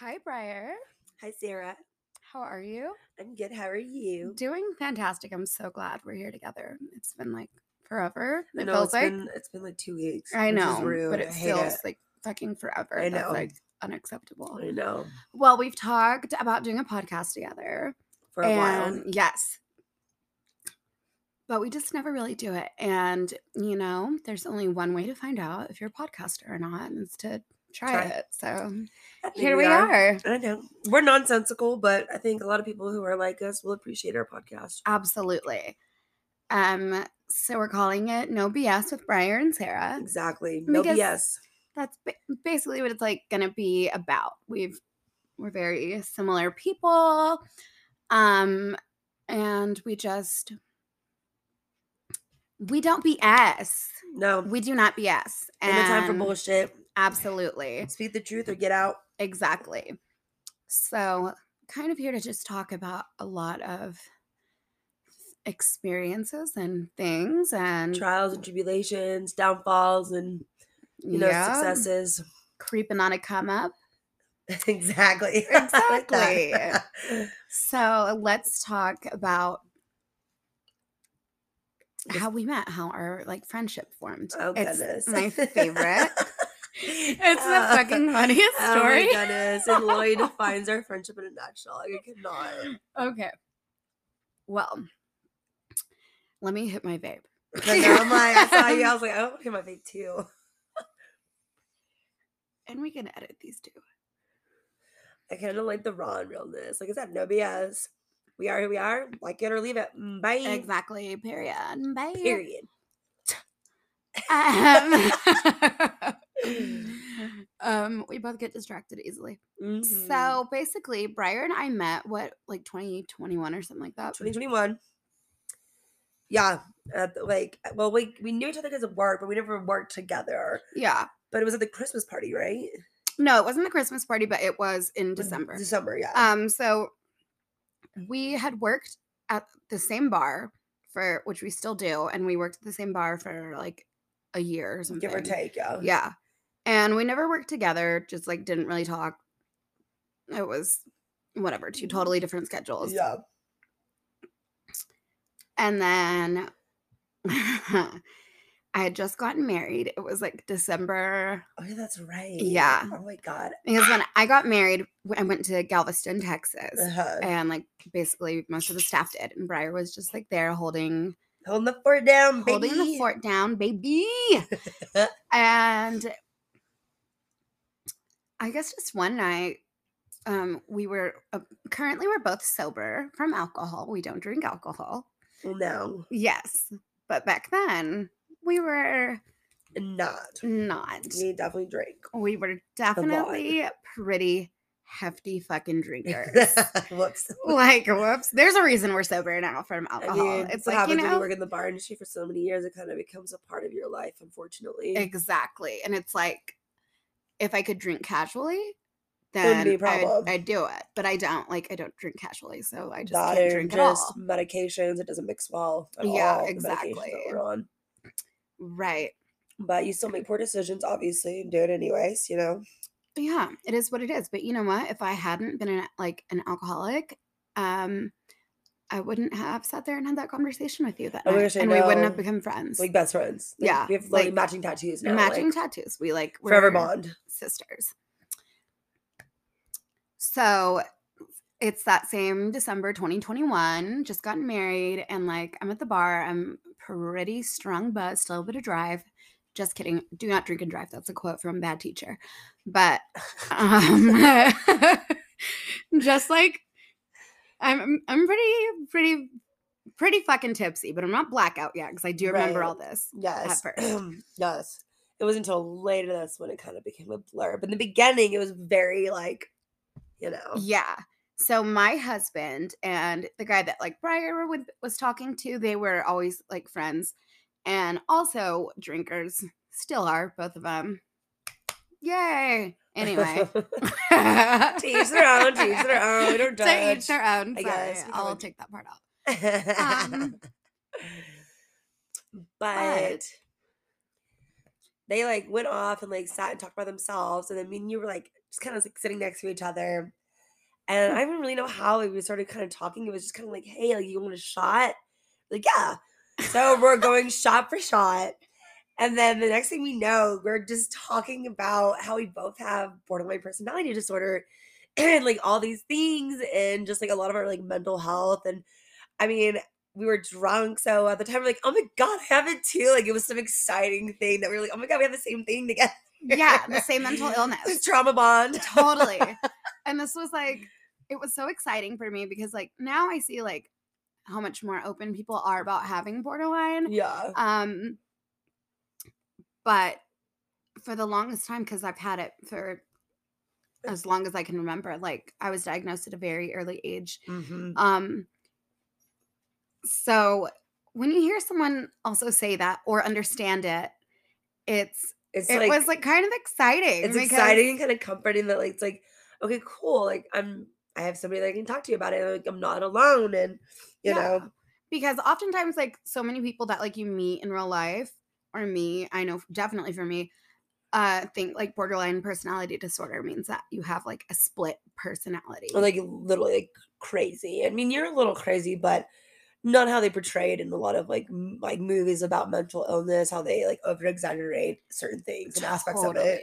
Hi, Bryer. Hi, Sara. How are you? I'm good. How are you? Doing fantastic. I'm so glad we're here together. It's been like forever. I It know feels it's like been it's been like two weeks. I know, rude. but it feels it. like fucking forever. I That's know. like unacceptable. I know Well, we've talked about doing a podcast together. for a while. yes. But we just never really do it. And, you know, there's only one way to find out if you're a podcaster or not, and it's to try, Try. it. So here we are. I know we're nonsensical, but I think a lot of people who are like us will appreciate our podcast. Absolutely. Um, so we're calling it No BS with Bryer and Sara. Exactly. No BS. That's basically what it's like gonna be about. We've we're very similar people. Um, and we just we don't BS. No. We do not BS. In the time for bullshit. Absolutely. Speak the truth or get out. Exactly. So, kind of here to just talk about a lot of experiences and things and Trials and tribulations, downfalls, and you know yeah, successes. creeping on a come up. exactly. Exactly. So, let's talk about how we met, how our like friendship formed. oh it's goodness. my favorite. It's the fucking funniest story. Oh my goodness. It literally defines our friendship in a nutshell. Like, I cannot. Okay. Well, let me hit my vape. But now I'm like, I saw you. I was like, I want to hit my vape too. and we can edit these two. I kind of like the raw and realness. Like I said, no BS. We are who we are. Like it or leave it. Bye. Exactly. Period. Bye. Period. Um, um, we both get distracted easily. Mhm. So basically, Bryer and I met what like 2021 or something like that. 2021. Yeah. At the, like, well, we, we knew each other because of work, but we never worked together. Yeah. But it was at the Christmas party, right? No, it wasn't the Christmas party, but it was in December. December, yeah. Um, so we had worked at the same bar for which we still do, and we worked at the same bar for like a year or something. Give or take, yeah. Yeah. And we never worked together, just like didn't really talk. It was whatever, two totally different schedules. Yeah. And then I had just gotten married. It was like December Oh, yeah, that's right. Yeah. Oh my God. because when I got married, I went to Galveston, Texas. Uh-huh. And like basically most of the staff did. And Bryer was just like there holding Holding the fort down, baby. holding the fort down, baby. and I guess just one night, um, we were uh, currently we're both sober from alcohol. We don't drink alcohol. No, Yes, but back then we were not. not. We definitely drink. We were definitely pretty hefty fucking drinkers. Whoops. like, whoops. There's a reason we're sober now from I alcohol. mean, it's like you when you know work in the bar industry for so many years. It kind of becomes a part of your life, unfortunately. exactly, and it's like if I could drink casually, then I'd. I'd do it. But I don't. Like, I don't drink casually, so I just That can't drink at all. medications. It doesn't mix well Yeah, all. the medications that exactly. Right. But you still make poor decisions, obviously, and do it anyways. You know. yeah it is what it is but you know what if i hadn't been an, like an alcoholic um i wouldn't have sat there and had that conversation with you that I was gonna night and we wouldn't have become friends. Like best friends. Like, Yeah, We have like like, matching tattoos now. matching like, tattoos. We like forever bond. sisters. So it's that same december 2021 just gotten married and like i'm at the bar. I'm pretty strong but still a bit of drive. Just kidding. Do not drink and drive. That's a quote from a bad teacher. But um just like i'm i'm pretty pretty pretty fucking tipsy but i'm not blackout yet because i do remember Right. all this Yes. first. yes. It was until later that's when it kind of became a blur. But in the beginning, it was very like, you know. yeah so my husband and the guy that like Bryer would, was talking to they were always like friends and also drinkers still are both of them yay anyway to each their own, to each their own. We don't to judge. each their own I Sorry, guess. I'll take that part out Um, but but they like went off and like sat and talked by themselves, and then me and you were like just kind of like sitting next to each other. And I didn't really know how like, we started kind of talking. It was just kind of like, hey, like you want a shot? Like, yeah. So we're going shot for shot. And then the next thing we know, we're just talking about how we both have borderline personality disorder and like all these things and just like a lot of our like mental health. And I mean, we were drunk. So at the time, we're like, oh my God, I have it too. Like it was some exciting thing that we were like, oh my God, we have the same thing together. Yeah, the same mental illness. Trauma bond. totally. And this was like, it was so exciting for me because like now I see like how much more open people are about having borderline. Yeah. Um, but for the longest time, because I've had it for as long as I can remember, like I was diagnosed at a very early age. Mm-hmm. Um, so when you hear someone also say that or understand it, it's It's it like was like kind of exciting. it's exciting and kind of comforting that like it's like okay, cool. Like I'm I have somebody that I can talk to you about it. Like I'm not alone and you Yeah. know. because oftentimes like so many people that like you meet in real life or me i know definitely for me uh think like borderline personality disorder means that you have like a split personality like literally like crazy. I mean, you're a little crazy, but not how they portray it in a lot of like m- like movies about mental illness, how they like over exaggerate certain things and aspects of it.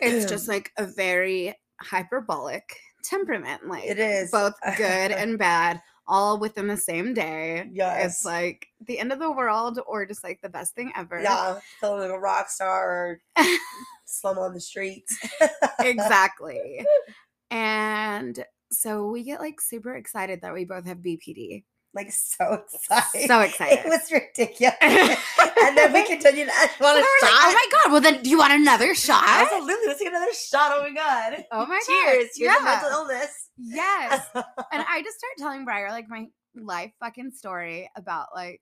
It's just like a very hyperbolic temperament like It is. both good and bad all within the same day Yes. it's like the end of the world or just like the best thing ever yeah, feeling like a rock star or slum on the streets. exactly. And so we get like super excited that we both have BPD. like so excited. So excited. It was ridiculous. and then we continued. I want a shot. like, oh my god! Well, then, do you want another shot? Absolutely. Let's get another shot. Oh my god. Oh my god! Cheers. Cheers to Yeah. mental illness. Yes. and I just start telling Bryer like my life fucking story about like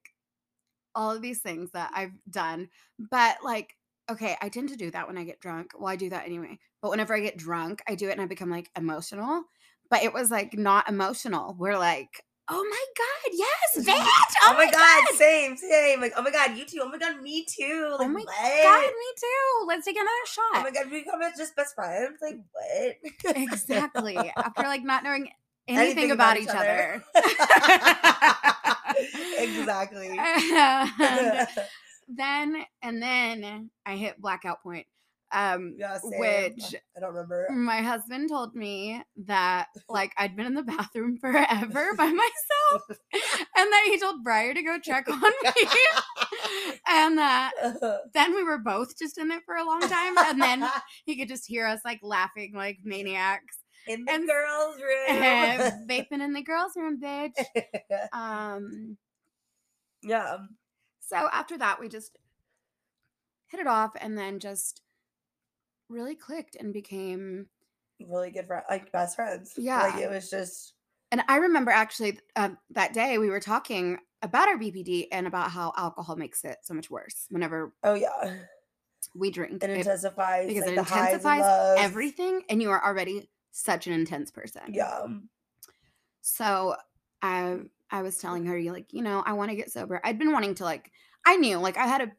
all of these things that I've done. But like, okay, I tend to do that when I get drunk. Well, I do that anyway. But whenever I get drunk, I do it and I become like emotional. But it was like not emotional. We're like, oh my god, yes, that. Oh, oh my god, same, same. Like, oh my god, you too. Oh my god, me too. Oh like, Oh my what? God, me too. Let's take another oh shot. Oh my god, we become just best friends. Like, what? exactly. After like not knowing anything, Anything about, each other. exactly. and then and then I hit blackout point. Um yeah, which I don't remember. my husband told me that like I'd been in the bathroom forever by myself and that he told Bryer to go check on me. and that then we were both just in it for a long time and then he could just hear us like laughing like maniacs in the and- girls' room. vaping in the girls room bitch um yeah. so after that we just hit it off and then just really clicked and became Really good friend, like best friends. Like Yeah. it was just and i remember actually uh, that day we were talking about our bpd and about how alcohol makes it so much worse whenever oh yeah. we drink It It- intensifies because like, it highs intensifies lows. everything and you are already such an intense person Yeah. so i i was telling her you like you know i want to get sober i'd been wanting to like i knew like i had a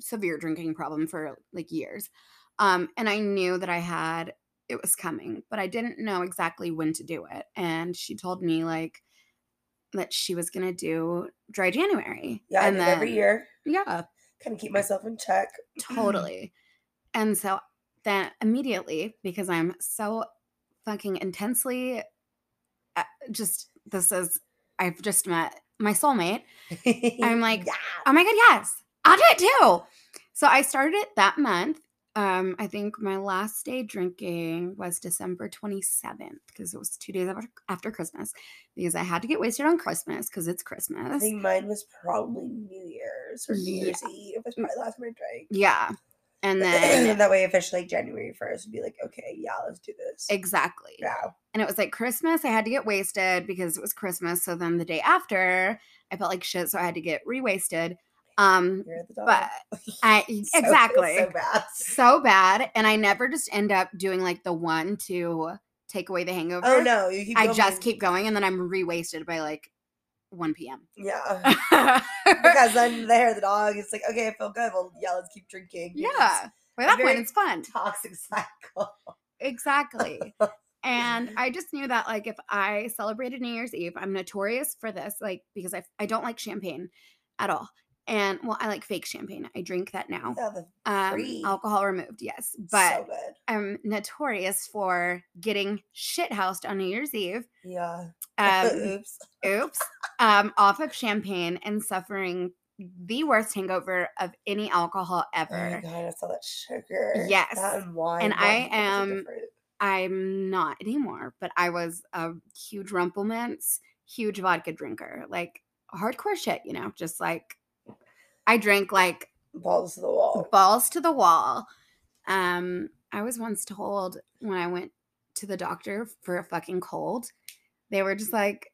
severe drinking problem for like years um and i knew that i had it was coming but i didn't know exactly when to do it and she told me like that she was gonna do dry january Yeah, and did every year. yeah Kind of keep myself in check. totally and so then immediately because i'm so fucking intensely uh, just this is i've just met my soulmate I'm like, yeah. oh my god yes i'll do it too so i started it that month um i think my last day drinking was december 27th because it was two days after, after christmas because i had to get wasted on christmas because it's Christmas. I think mine was probably New Year's or New Yeah. Year's Eve. It was my last time I drank. yeah and then that way, officially, January 1st would be like, okay, yeah, let's do this. exactly yeah. and it was like Christmas. I had to get wasted because it was Christmas. So then the day after, I felt like shit, so I had to get re-wasted. Um, You're the top. but I So- exactly So bad. so bad, and I never just end up doing like the one to take away the hangover. Oh, no. You keep I going. just keep going, and then I'm re-wasted by like 1 p.m. Yeah. because then there, the dog is like, okay, I feel good. Well, yeah, let's keep drinking. Yeah. By that point, it's fun. Toxic cycle. Exactly. And I just knew that, like, if I celebrated New Year's Eve, I'm notorious for this, like, because I, I don't like champagne at all. And well, I like fake champagne. I drink that now. The Um, alcohol removed, yes. But so. I'm notorious for getting shit shithoused on New Year's Eve. Yeah. Um, Oops. oops. Um, off of champagne and suffering the worst hangover of any alcohol ever. Oh my god, I saw that sugar. Yes. That and wine. And I am- I'm not anymore, but I was a huge Rumple Minze, huge vodka drinker, like hardcore shit, you know, just like I drank like balls to the wall. balls to the wall. Um, I was once told when I went to the doctor for a fucking cold, they were just like,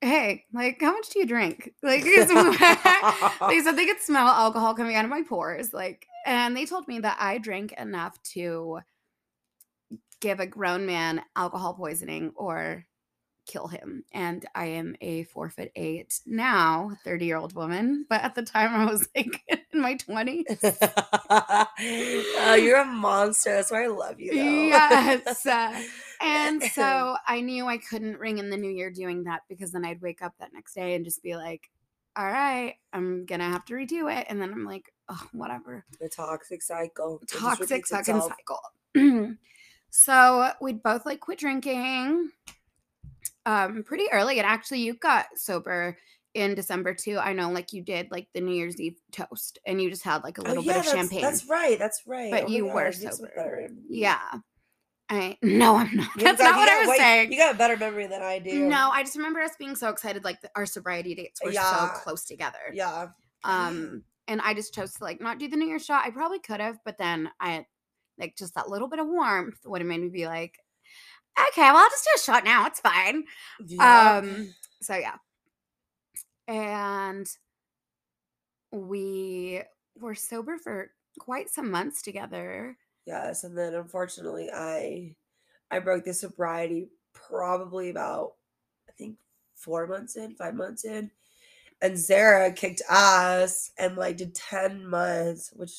"Hey, like, how much do you drink?" Like, they said they could smell alcohol coming out of my pores, like, and they told me that I drank enough to give a grown man alcohol poisoning or kill him. And I am a four foot eight now, 30 year old woman. But at the time I was like in my 20s. oh, you're a monster. That's why I love you. Though. Yes. uh, and so I knew I couldn't ring in the new year doing that because then I'd wake up that next day and just be like, all right, I'm going to have to redo it. And then I'm like, oh, whatever. the toxic cycle. Toxic fucking cycle. so we'd both like quit drinking um pretty early. And actually, you got sober in December too. I know, like you did like the New Year's Eve toast and you just had like a Oh, little yeah, bit of that's- champagne. That's right. That's right. But Oh you God, were you have some sober. yeah. I no, I'm not. You That's got- not what I was way- saying. You got a better memory than I do. No, I just remember us being so excited. Like the, our sobriety dates were Yeah. so close together. Yeah. Um, and I just chose to like not do the New Year shot. I probably could have, but then I like just that little bit of warmth would have made me be like, okay, well, I'll just do a shot now. It's fine. yeah. Um, so yeah, and we were sober for quite some months together. Yes, and then unfortunately, I I broke the sobriety probably about I think four months in, five months in, and Sara kicked ass and like did ten months, which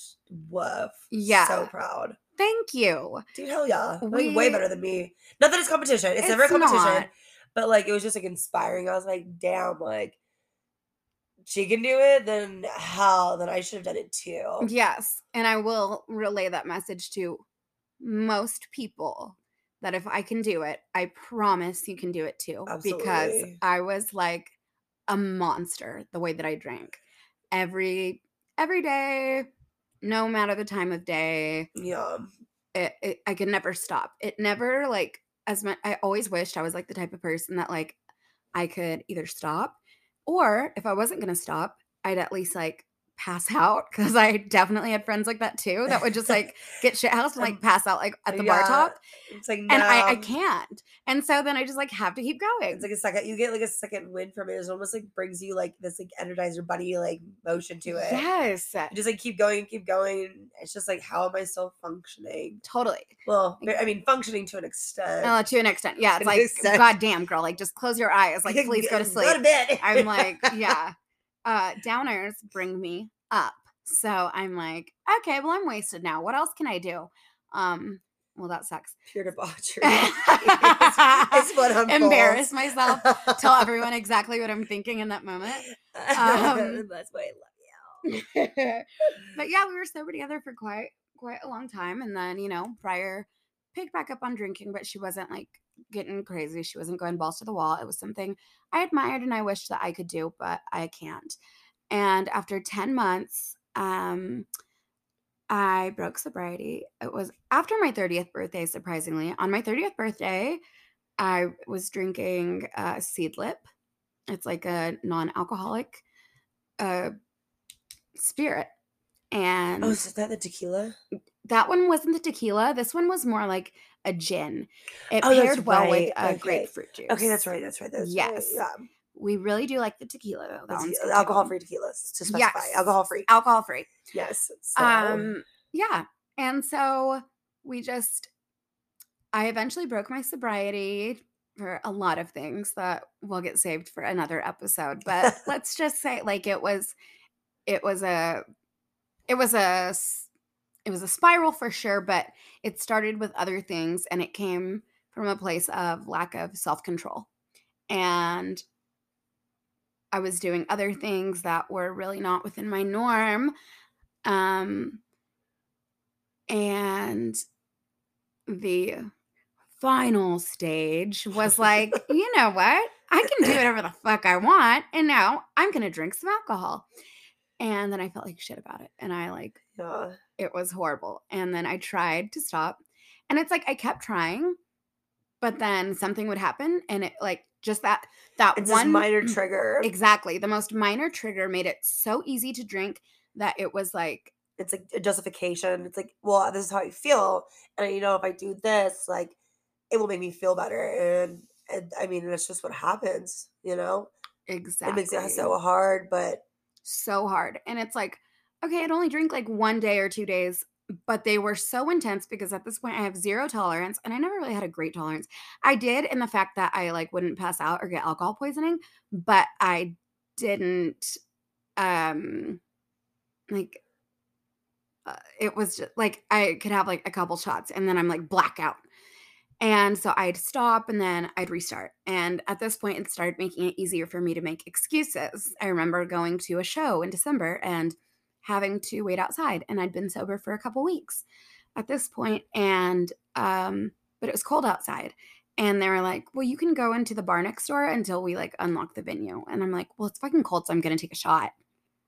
woof, Yeah. so proud, Thank you. dude, hell yeah, like way better than me. Not that it's competition; it's, never a It's competition, not. but like it was just like inspiring. I was like, damn, like she can do it, then hell, then I should have done it too. Yes. And I will relay that message to most people that if I can do it, I promise you can do it too. Because I was like a monster the way that I drank. Every every day, no matter the time of day, Yeah, it, it, I could never stop. It never like as much. I always wished I was like the type of person that like I could either stop or if I wasn't gonna stop, I'd at least like pass out because I definitely had friends like that too that would just like get shit housed and like Um, pass out like at the bar yeah, top, It's like and I I can't. And so then I just like have to keep going. It's like a second. You get like a second wind from it. It almost like brings you like this like energizer bunny like motion to it. yes, You just like keep going and keep going. It's just like how am I still functioning? totally. Well, I mean functioning to an extent. Uh, to an extent, yeah. It's like, extent. God damn, girl, like just close your eyes, like please go to sleep. Go to bed. I'm like, yeah. Uh downers bring me up. So I'm like, okay, well, I'm wasted now. What else can I do? Um, well, that sucks. pure debauchery. it's, it's what I'm Embarrass myself, tell everyone exactly what I'm thinking in that moment. Um, That's why I love you. but yeah, we were sober together for quite quite a long time. And then, you know, Bryer picked back up on drinking, but she wasn't like getting crazy. She wasn't going balls to the wall. It was something I admired and I wished that I could do, but I can't. And after 10 months, um, I broke sobriety. It was after my 30th birthday, surprisingly. On my 30th birthday, I was drinking uh, Seedlip. It's like a non alcoholic uh, spirit. And Oh, is that the tequila? That one wasn't the tequila. This one was more like a gin. It Oh, paired well with right. uh, Okay. grapefruit juice. Okay, that's right. That's right. That's right. Yes. Yeah. We really do like the tequila though. That one's alcohol free tequilas to specify. Yes. Alcohol free. Alcohol free. Yes. So, Um, yeah. And so we just, I eventually broke my sobriety for a lot of things that will get saved for another episode. But let's just say like it was it was a it was a it was a spiral for sure, but it started with other things and it came from a place of lack of self-control. And I was doing other things that were really not within my norm. Um and the final stage was like, you know what? I can do whatever the fuck I want. And now I'm going to drink some alcohol. And then I felt like shit about it. And I like, Yeah. it was horrible. And then I tried to stop. And it's like I kept trying, but then something would happen. And it like just that, that It's one minor trigger. Exactly. The most minor trigger made it so easy to drink that it was like, It's like a justification. It's like, well, this is how I feel. And you know, if I do this, like it will make me feel better. And, and I mean, that's just what happens, you know? exactly. It makes it so hard, but so hard. And it's like, okay, I'd only drink like one day or two days, but they were so intense because at this point I have zero tolerance and I never really had a great tolerance. I did in the fact that I like wouldn't pass out or get alcohol poisoning, but I didn't um like uh, it was just like I could have like a couple shots and then I'm like blackout. And so I'd stop and then I'd restart. And at this point, it started making it easier for me to make excuses. I remember going to a show in December and having to wait outside, and I'd been sober for a couple weeks at this point, and um, but it was cold outside. And they were like, "Well, you can go into the bar next door until we like unlock the venue." And I'm like, "Well, it's fucking cold, so I'm gonna take a shot."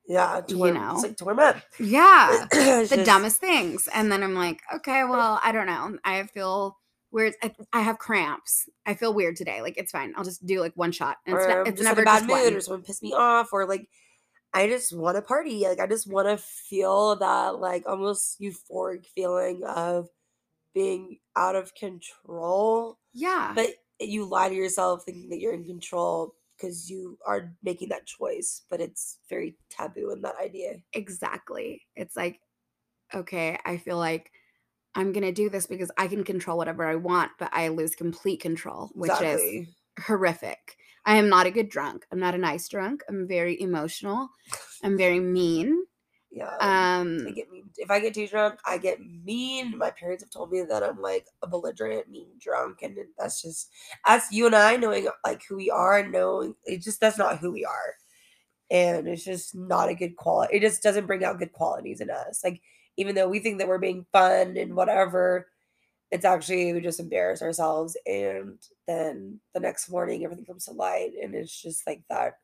yeah, to You know. it's like to. Yeah, the just- dumbest things. And then I'm like, okay, well, I don't know. I feel weird. I, I have cramps. I feel weird today. Like it's fine. I'll just do like one shot. And it's, or ne- I'm it's just in a bad mood one. or someone pissed me off or like I just want to party. Like I just want to feel that like almost euphoric feeling of being out of control. Yeah, But you lie to yourself thinking that you're in control because you are making that choice, but it's very taboo in that idea. exactly. It's like, okay, I feel like I'm gonna do this because I can control whatever I want, but I lose complete control, which is horrific. I am not a good drunk. I'm not a nice drunk. I'm very emotional. I'm very mean. Yeah. I Um, get mean. If I get too drunk, I get mean. My parents have told me that I'm like a belligerent, mean drunk, and that's just that's you and I knowing like who we are and knowing it just that's not who we are, and it's just not a good quality. It just doesn't bring out good qualities in us. Like even though we think that we're being fun and whatever, it's actually we just embarrass ourselves, and then the next morning everything comes to light, and it's just like that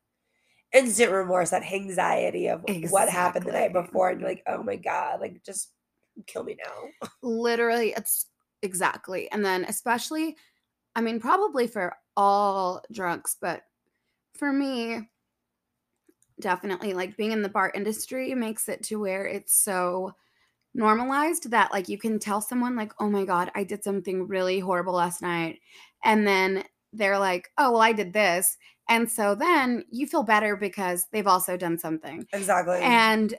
instant remorse, that anxiety of what happened the night before, and you're like, oh my god, like just kill me now. literally it's exactly and then especially i mean probably for all drunks but for me definitely like being in the bar industry makes it to where it's so normalized that like you can tell someone like oh my god i did something really horrible last night and then they're like oh well i did this and so then you feel better because they've also done something Exactly. and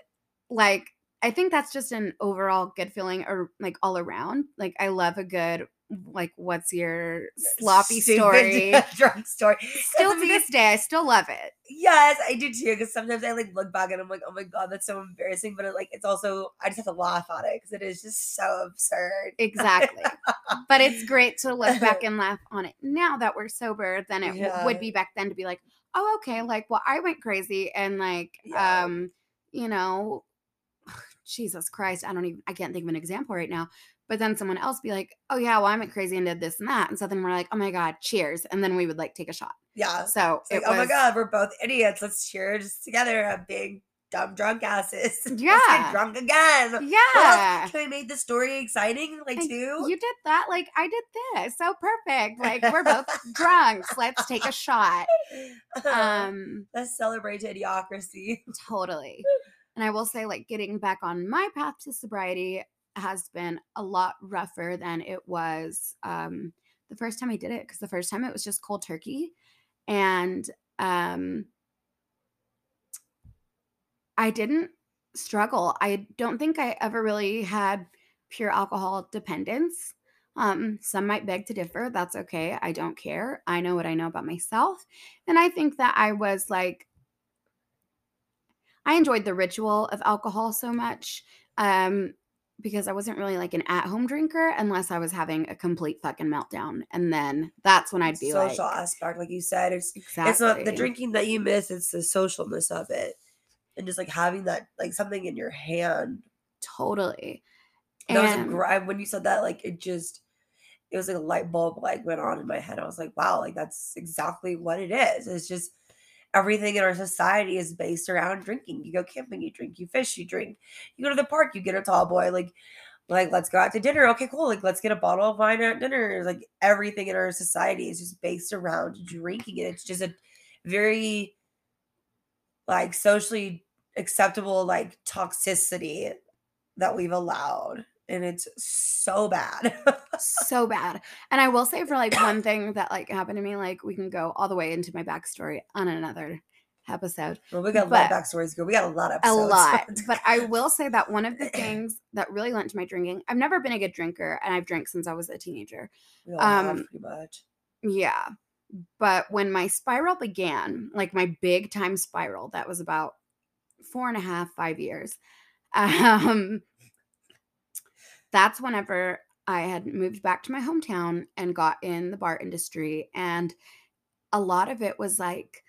like i think that's just an overall good feeling or like all around like i love a good like what's your sloppy story drunk story. still to this day i still love it Yes, I do too. Because sometimes I like look back and I'm like, oh my god, that's so embarrassing. But it, like, it's also I just have to laugh at it because it is just so absurd. exactly but it's great to look back and laugh on it now that we're sober than it Yeah. would be back then to be like oh okay like well i went crazy and like Yeah. um you know jesus christ i don't even i can't think of an example right now but then someone else be like oh yeah well i went crazy and did this and that and so then we're like oh my god cheers and then we would like take a shot Yeah. so like, it oh my god, we're both idiots. Let's cheers together at big dumb drunk asses. Let's Yeah. get drunk again. Yeah Can we make the story exciting? Like Like, too? you did that like i did this so perfect like we're both drunks let's take a shot um Let's celebrate idiocracy. Totally. And I will say, like, getting back on my path to sobriety has been a lot rougher than it was um, the first time I did it. Because the first time it was just cold turkey. And um, I didn't struggle. I don't think I ever really had pure alcohol dependence. Um, some might beg to differ. That's okay. I don't care. I know what I know about myself. And I think that I was like, I enjoyed the ritual of alcohol so much. Um, because I wasn't really like an at home drinker unless I was having a complete fucking meltdown. And then that's when I'd be social like, social aspect, like you said. It's exactly. it's not the drinking that you miss, it's the socialness of it. And just like having that like something in your hand. Totally. That was a And- when you said that, like it just it was like a light bulb like went on in my head. I was like, wow, like that's exactly what it is. It's just everything in our society is based around drinking. You go camping, you drink, you fish, you drink. You go to the park, you get a tall boy, like like let's go out to dinner. Okay, cool. Like let's get a bottle of wine at dinner. Like everything in our society is just based around drinking. It's just a very like socially acceptable like toxicity that we've allowed. And it's so bad. so bad. And I will say for like one thing that like happened to me, like we can go all the way into my backstory on another episode. well, we got a lot of backstories to go. We got a lot of episodes. A lot. But I will say that one of the things that really lent to my drinking, I've never been a good drinker and I've drank since I was a teenager. um, pretty much. Yeah. But when my spiral began, like my big time spiral, that was about four and a half, five years. Um, that's whenever I had moved back to my hometown and got in the bar industry. And a lot of it was like,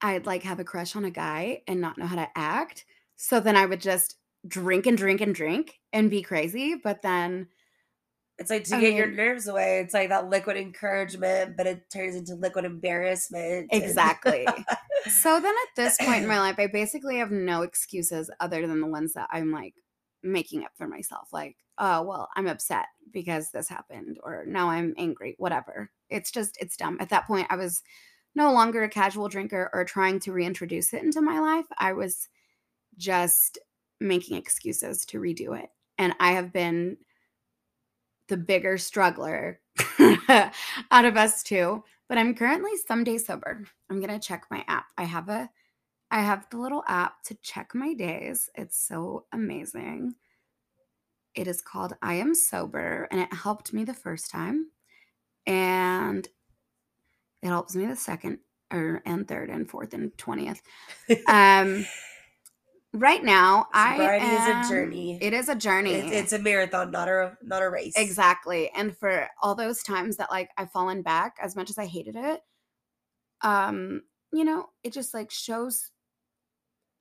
I'd like have a crush on a guy and not know how to act. So then I would just drink and drink and drink and be crazy. But then It's like to I get your nerves away. It's like that liquid encouragement, but it turns into liquid embarrassment. Exactly. So then at this point in my life, I basically have no excuses other than the ones that I'm like making up for myself. Like, oh, well, I'm upset because this happened, or now I'm angry, whatever. It's just, it's dumb. At that point, I was no longer a casual drinker or trying to reintroduce it into my life. I was just making excuses to redo it. And I have been the bigger struggler out of us two but I'm currently some days sober. I'm gonna check my app. I have a I have the little app to check my days. It's so amazing. It is called I Am Sober, and it helped me the first time. And it helps me the second or and third and fourth and twentieth. Um right now I Sobriety is a journey. It is a journey. It's, it's a marathon, not a not a race. Exactly. And for all those times that like I've fallen back as much as I hated it, um, you know, it just like shows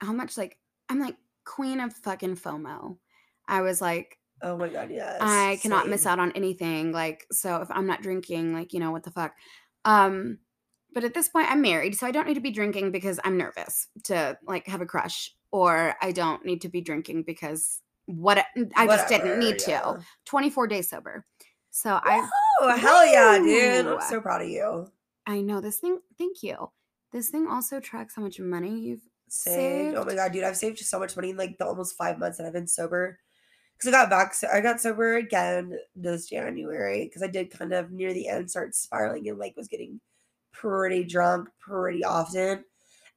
how much like I'm like queen of fucking FOMO. I was like, Oh my god, yes. I cannot miss out on anything. Like, so if I'm not drinking, like, you know, what the fuck? Um, but at this point, I'm married, so I don't need to be drinking because I'm nervous to like have a crush, or I don't need to be drinking because what I just didn't Whatever, need to. 24 days sober. So I Oh hell yeah, dude! I'm so proud of you. I know this thing. Thank you. This thing also tracks how much money you've Saved. Oh my god, dude! I've saved so much money in like the almost five months that I've been sober. Because I got back, so I got sober again this January. Because I did kind of near the end start spiraling and like was getting pretty drunk pretty often.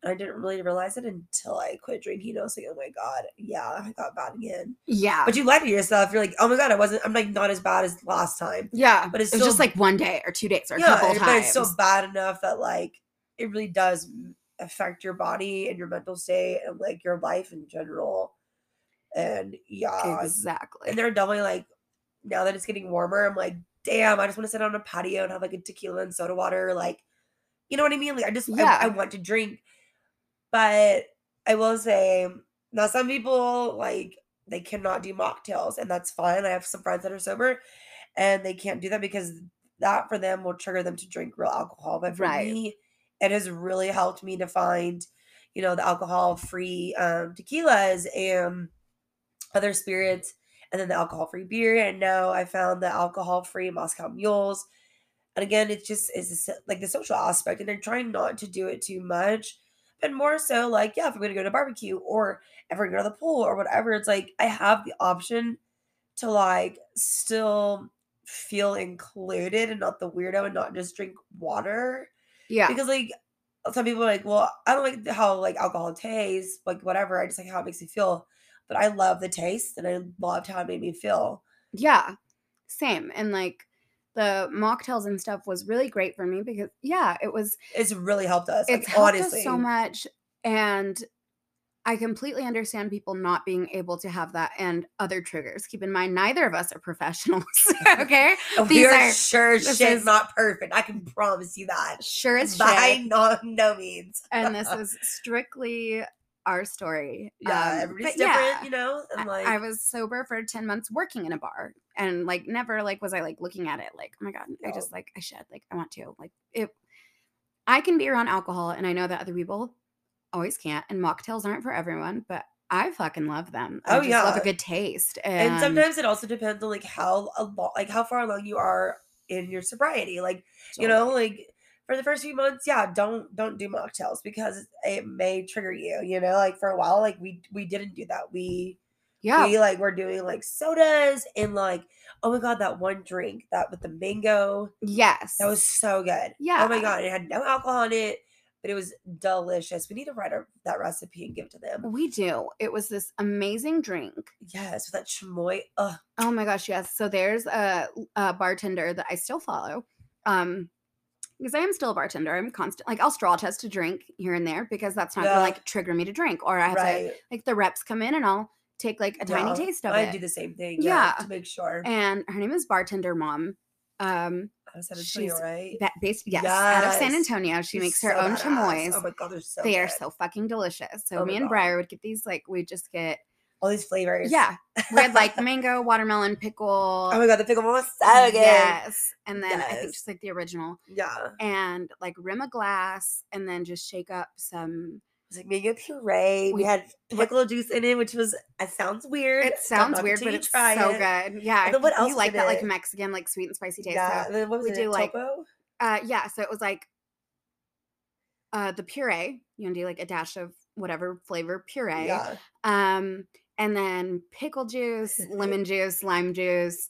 And I didn't really realize it until I quit drinking. I was like, oh my god, yeah, I got bad again. yeah. But you lie to yourself. You're like, oh my god, I wasn't. I'm like not as bad as last time. yeah, but it's it was just like one day or two days or a yeah, couple but times. it's still bad enough that like it really does affect your body and your mental state and like your life in general. And yeah, exactly. and they're definitely like now that it's getting warmer, I'm like, damn, I just want to sit on a patio and have like a tequila and soda water. Like, you know what I mean? Like, I just, I- I, want to drink. But I will say, now some people like they cannot do mocktails, and that's fine. I have some friends that are sober and they can't do that because that for them will trigger them to drink real alcohol. But for Right. me, it has really helped me to find, you know, the alcohol free um, tequilas and other spirits and then the alcohol free beer. And now I found the alcohol free Moscow mules. And again, it's just is like the social aspect, and I'm trying not to do it too much, but more so like, yeah, if I'm gonna go to barbecue or if we're gonna go to the pool or whatever, it's like I have the option to like still feel included and not the weirdo and not just drink water yeah. because like some people are like, well, I don't like how like alcohol tastes, like whatever. I just like how it makes me feel. But I love the taste and I loved how it made me feel. Yeah. same. And like the mocktails and stuff was really great for me because yeah, it was It's really helped us. it's like, helped honestly. us so much and I completely understand people not being able to have that and other triggers. Keep in mind, neither of us are professionals. okay. We These are sure shit's is- not perfect. I can promise you that. Sure as By shit. no, no means. And this is strictly our story. yeah, Um, everybody's different, yeah, you know? I- And like, I was sober for 10 months working in a bar and like never like was I like looking at it like, oh my God, I just like I should like I want to. Like it I can be around alcohol and I know that other people always can't and mocktails aren't for everyone, but I fucking love them. I Oh, just love a good taste. And, and sometimes it also depends on like how a lo- like how far along you are in your sobriety. Like, you know, like for the first few months, yeah, don't don't do mocktails because it may trigger you, you know? Like for a while, like we we didn't do that. We yeah. we like were doing like sodas and like oh my god, that one drink that with the mango. yes. That was so good. Yeah. Oh my god, it had no alcohol in it, but it was delicious. We need to write our, that recipe and give it to them. we do. It was this amazing drink. Yes, with that chamoy. Ugh. Oh my gosh, yes. So there's a, a bartender that I still follow. Um because I am still a bartender. I'm constant like I'll straw test a drink here and there because that's not Yeah. gonna like trigger me to drink. Or I have to like the reps come in and I'll take like a tiny taste of I it. I do the same thing. Yeah. Yeah. To make sure. and her name is Bartender Mom. Um I was San Antonio, she's right? ba- based yes, out of San Antonio. She She's makes her so own badass. chamoy. Oh my god, they're so they are so fucking delicious. So Oh me and. Bryer would get these like we just get all these flavors. yeah. We had like mango, watermelon, pickle. Oh my god, the pickle one was so good. Yes. And then I think Yes. just like the original. Yeah. and like rim a glass and then just shake up some was like mango puree. We We had pickle juice in it, which was it sounds weird. it sounds weird but it's try so it. good yeah And then what else you like that like mexican like sweet and spicy taste Yeah. so then what was we it? do, like, topo? uh yeah so it was like uh the puree you can do like a dash of whatever flavor puree Yeah. um and then pickle juice lemon juice lime juice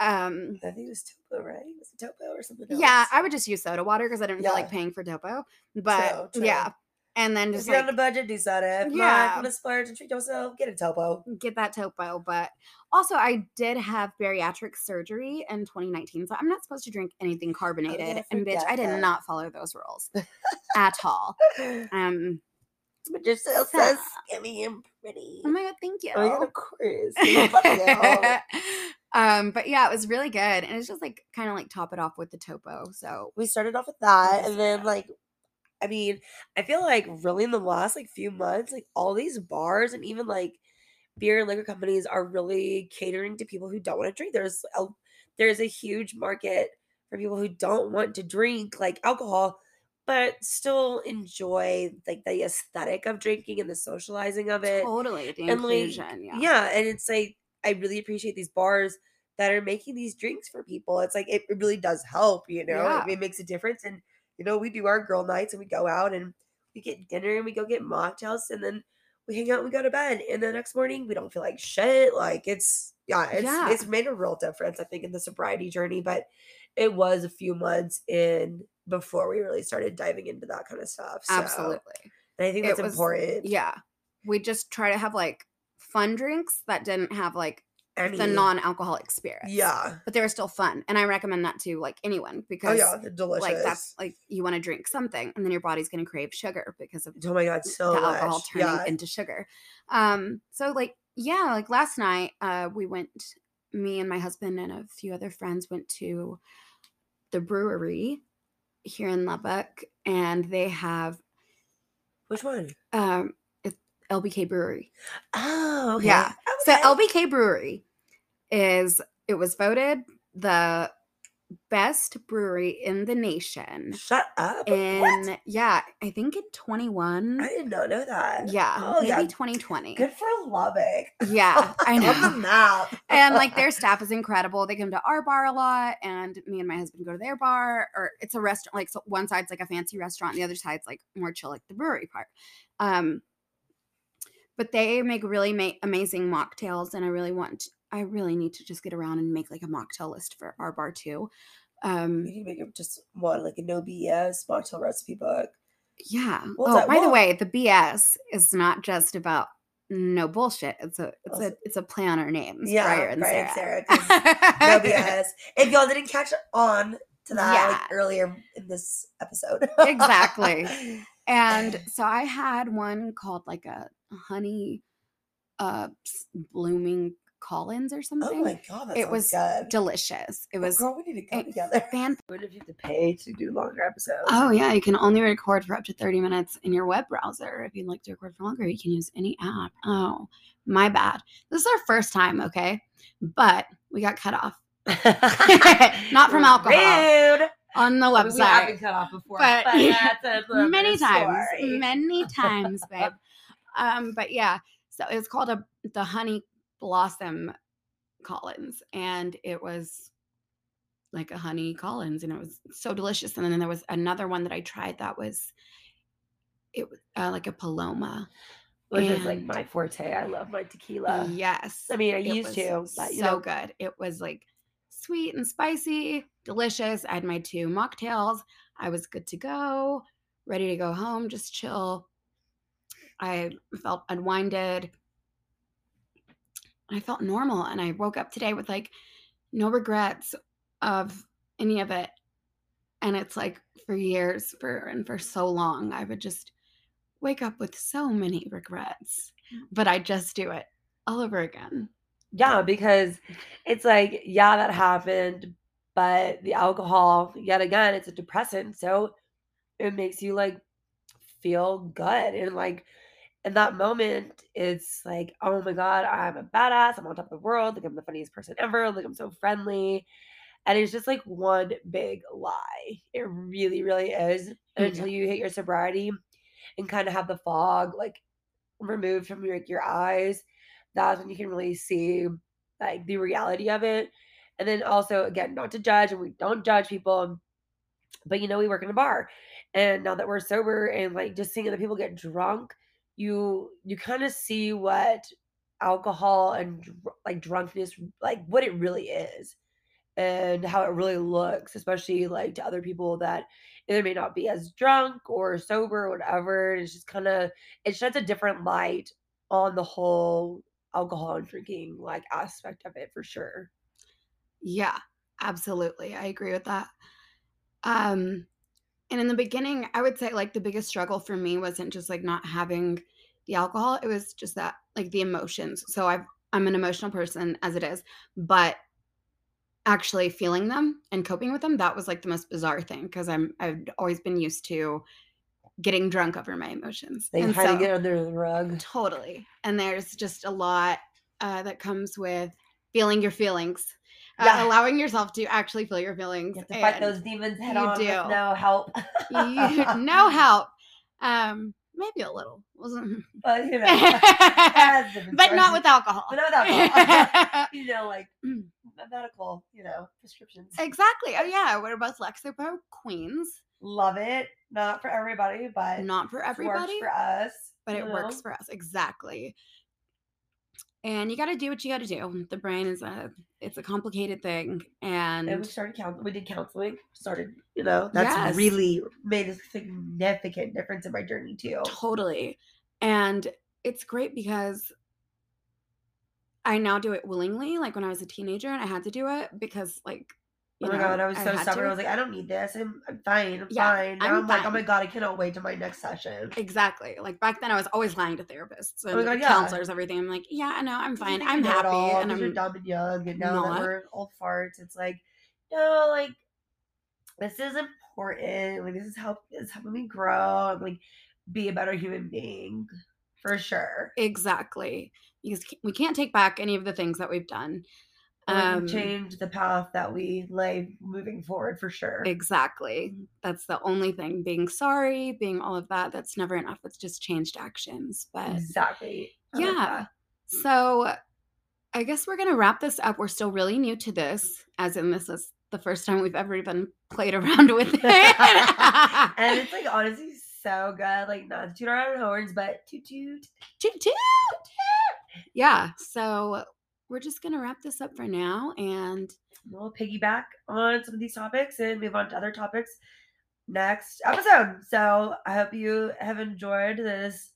um I think it was topo, right? It Was it topo or something else? yeah i would just use soda water because i didn't feel like paying for topo but true. yeah and then If just you're like on a budget, do soda. If not, Yeah. want to splurge and treat yourself, get a topo. get that topo. But also, I did have bariatric surgery in 2019, so I'm not supposed to drink anything carbonated. and bitch, I did that. not follow those rules at all. Um, But you're still so Stop. skinny and pretty. oh my god, thank you. Oh of course. Yeah, fuck yeah. um, but yeah, it was really good, and it's just like kind of like top it off with the topo. So we started off with that, and then like, I mean, I feel like really in the last like few months, like all these bars and even like beer and liquor companies are really catering to people who don't want to drink. There's a there's a huge market for people who don't want to drink like alcohol, but still enjoy like the aesthetic of drinking and the socializing of it. totally the and, like, inclusion. yeah. Yeah, and it's like I really appreciate these bars that are making these drinks for people. It's like it, it really does help, you know. Yeah. It, it makes a difference. And you know, we do our girl nights and we go out and we get dinner and we go get mocktails and then we hang out and we go to bed. And the next morning we don't feel like shit. Like it's yeah, it's Yeah. it's made a real difference, I think, in the sobriety journey. But it was a few months in before we really started diving into that kind of stuff. So, absolutely. And I think that's was- important. Yeah, we just try to have like fun drinks that didn't have like Any- the non-alcoholic spirits. Yeah. but they were still fun, and I recommend that to like anyone because Oh because yeah, they're delicious. like that's like you want to drink something, and then your body's going to crave sugar because of Oh my god, so the much. alcohol turning yeah. into sugar. Um, so like yeah, like last night, uh, we went. Me and my husband and a few other friends went to the brewery here in Lubbock, and they have Which one? um, it's LBK Brewery. Oh, okay. Yeah. So LBK Brewery is it was voted the best brewery in the nation Shut up. what? in yeah, I think in 21. I did not know that. Yeah, Oh maybe yeah. 2020. Good for Lubbock. Yeah, I On the know. map. and like their staff is incredible. They come to our bar a lot, and me and my husband go to their bar. Or it's a restaurant. Like so one side's like a fancy restaurant, the other side's like more chill, like the brewery part. Um, but they make really ma- amazing mocktails, and I really want. I really need to just get around and make like a mocktail list for our bar too. Um, You can make it just one like a no BS mocktail recipe book. yeah. Well, oh, by the way, the BS is not just about No bullshit. It's a it's a it's a play on our names. Yeah, Bryer and Bryer and Sara. No BS. If y'all didn't catch on to that like, earlier in this episode. Exactly. and so I had one called like a honey uh blooming Collins or something. oh my god, that It was good. delicious. It Oh, was girl, we need to go it- together. fan What if you have to pay to do longer episodes? Oh yeah, you can only record for up to 30 minutes in your web browser. If you'd like to record for longer, you can use any app. Oh, my bad. This is our first time, okay? But we got cut off Not from alcohol. Rude. on the I mean, we have been cut off before, But- but, that's a many times. story. Many times, babe. Um, but yeah, so it's called a the honey blossom Collins, and it was like a honey Collins, and it was so delicious. And then there was another one that I tried that was it was uh, like a Paloma. Which is like my forte. I love my tequila. yes, I mean, I used to, but so know, good. It was like sweet and spicy, delicious. I had my two mocktails. I was good to go, ready to go home, just chill. I felt unwinded. I felt normal, and I woke up today with like no regrets of any of it. And it's like for years, for and for so long, I would just wake up with so many regrets, but I just do it all over again. yeah, because it's like, yeah, that happened, but the alcohol, yet again, it's a depressant, so it makes you like feel good and like in that moment it's like oh my god i'm a badass i'm on top of the world like i'm the funniest person ever like i'm so friendly. And it's just like one big lie. It really really is Yeah. until you hit your sobriety and kind of have the fog like removed from your, your eyes that's when you can really see like the reality of it. And then also again not to judge and we don't judge people but you know we work in a bar. And now that we're sober and like just seeing other people get drunk you you kind of see what alcohol and dr- like drunkenness like what it really is and how it really looks especially like to other people that either may not be as drunk or sober or whatever it's just kind of it sheds a different light on the whole alcohol and drinking like aspect of it for sure Yeah, absolutely. I agree with that. Um and in the beginning, I would say like the biggest struggle for me wasn't just like not having the alcohol, it was just that like the emotions. So I've I'm an emotional person as it is, but actually feeling them and coping with them, that was like the most bizarre thing because I'm I've always been used to getting drunk over my emotions. they And hiding so- it under the rug Totally. And there's just a lot uh, that comes with feeling your feelings, uh, allowing yourself to actually feel your feelings. You have to fight those demons head you on with do. no help. you- no help. Um, maybe a little, wasn't, but you know, that's a different but not with alcohol. But not with alcohol. you know, like Mm. medical, you know, prescriptions. exactly. Oh yeah, we're both Lexapro queens. Love it. Not for everybody, but Not for it works for us. but it works for us exactly. And you got to do what you got to do. The brain is a it's a complicated thing, and And we started counseling. We did counseling. Started, you know, that's Yes. really made a significant difference in my journey too. Totally. And it's great because I now do it willingly. Like when I was a teenager and I had to do it because like Oh my know, god, I was so had stubborn. to. I was like, I don't need this. I'm, I'm fine. I'm Yeah, fine. Now I'm I'm, like, oh my god, I cannot wait to my next session. exactly. Like back then I was always lying to therapists oh and Oh God, yeah. counselors, everything. I'm like, yeah, I know, I'm fine. I'm you know it happy. all and 'cause you're I'm dumb and young, and now not. that we're old farts, it's like, no, like this is important. Like this is help is helping me grow and like be a better human being for sure. exactly. Because we can't take back any of the things that we've done. And we can Um, change the path that we lay moving forward for sure. Exactly. That's the only thing. Being sorry, being all of that, that's never enough. It's just changed actions. But Exactly. I Yeah. So I guess we're to wrap this up. We're still really new to this, as in, this is the first time we've ever even played around with it. and it's like honestly so good. Like not to toot our own horns, but toot toot. Toot, toot. Yeah. So we're just going to wrap this up for now. And We'll piggyback on some of these topics and move on to other topics next episode. So I hope you have enjoyed this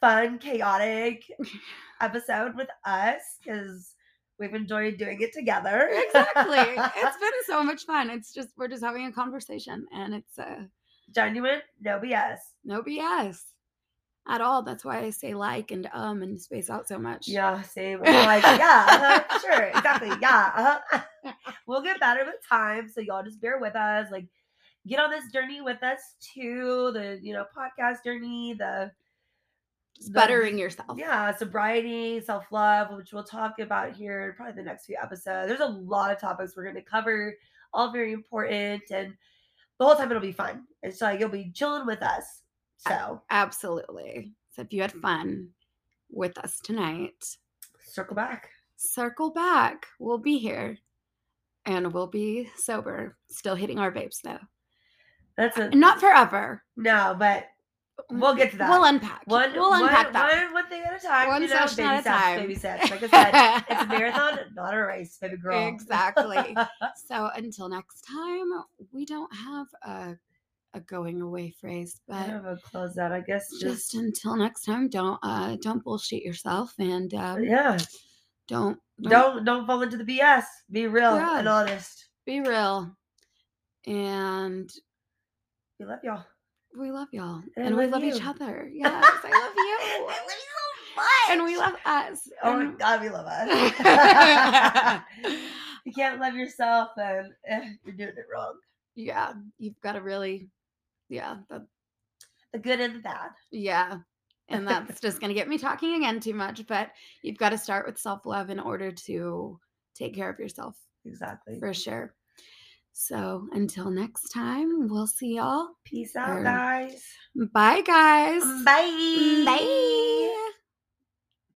fun, chaotic episode with us because we've enjoyed doing it together. exactly. It's been so much fun. It's just we're just having a conversation and it's uh genuine, no BS. no BS at all. That's why I say like and um and space out so much. Yeah, same. Like, yeah, uh-huh, sure, exactly. Yeah. Uh-huh. we'll get better with time. So y'all just bear with us. Like get on this journey with us too. The you know, podcast journey, the Just the- bettering yourself. Yeah, sobriety, self love, which we'll talk about here in probably the next few episodes. There's a lot of topics we're going to cover, all very important, and the whole time it'll be fun. It's like you'll be chilling with us. So Absolutely. So if you had mm-hmm. fun with us tonight, circle back. circle back. We'll be here. And we'll be sober. Still hitting our vapes though. That's a Not forever. no, but mm, We'll get to that. We'll unpack. one we'll unpack one, that. one, one thing at a time. One you know, session baby at a steps, time. baby steps. Like I said, it's a marathon, not a race, baby girl. Exactly. so until next time, we don't have a a going away phrase, I but have a close out. I guess just, just until next time, don't uh don't bullshit yourself and um, yeah. don't, don't Don't don't fall into the BS. Be real Yeah. and honest. be real. And We love y'all. we love y'all. And I And, we love love each other. Yes, I love you. I love you much. and we love us. Oh my god, we love us. you can't love yourself, and eh, you're doing it wrong. yeah, you've got to really, yeah, that, The good and the bad. yeah. And that's just going to get me talking again too much. But you've got to start with self love in order to take care of yourself Exactly. for sure. So until next time, we'll see y'all. Peace out, Or- guys. Bye, guys. Bye. Bye.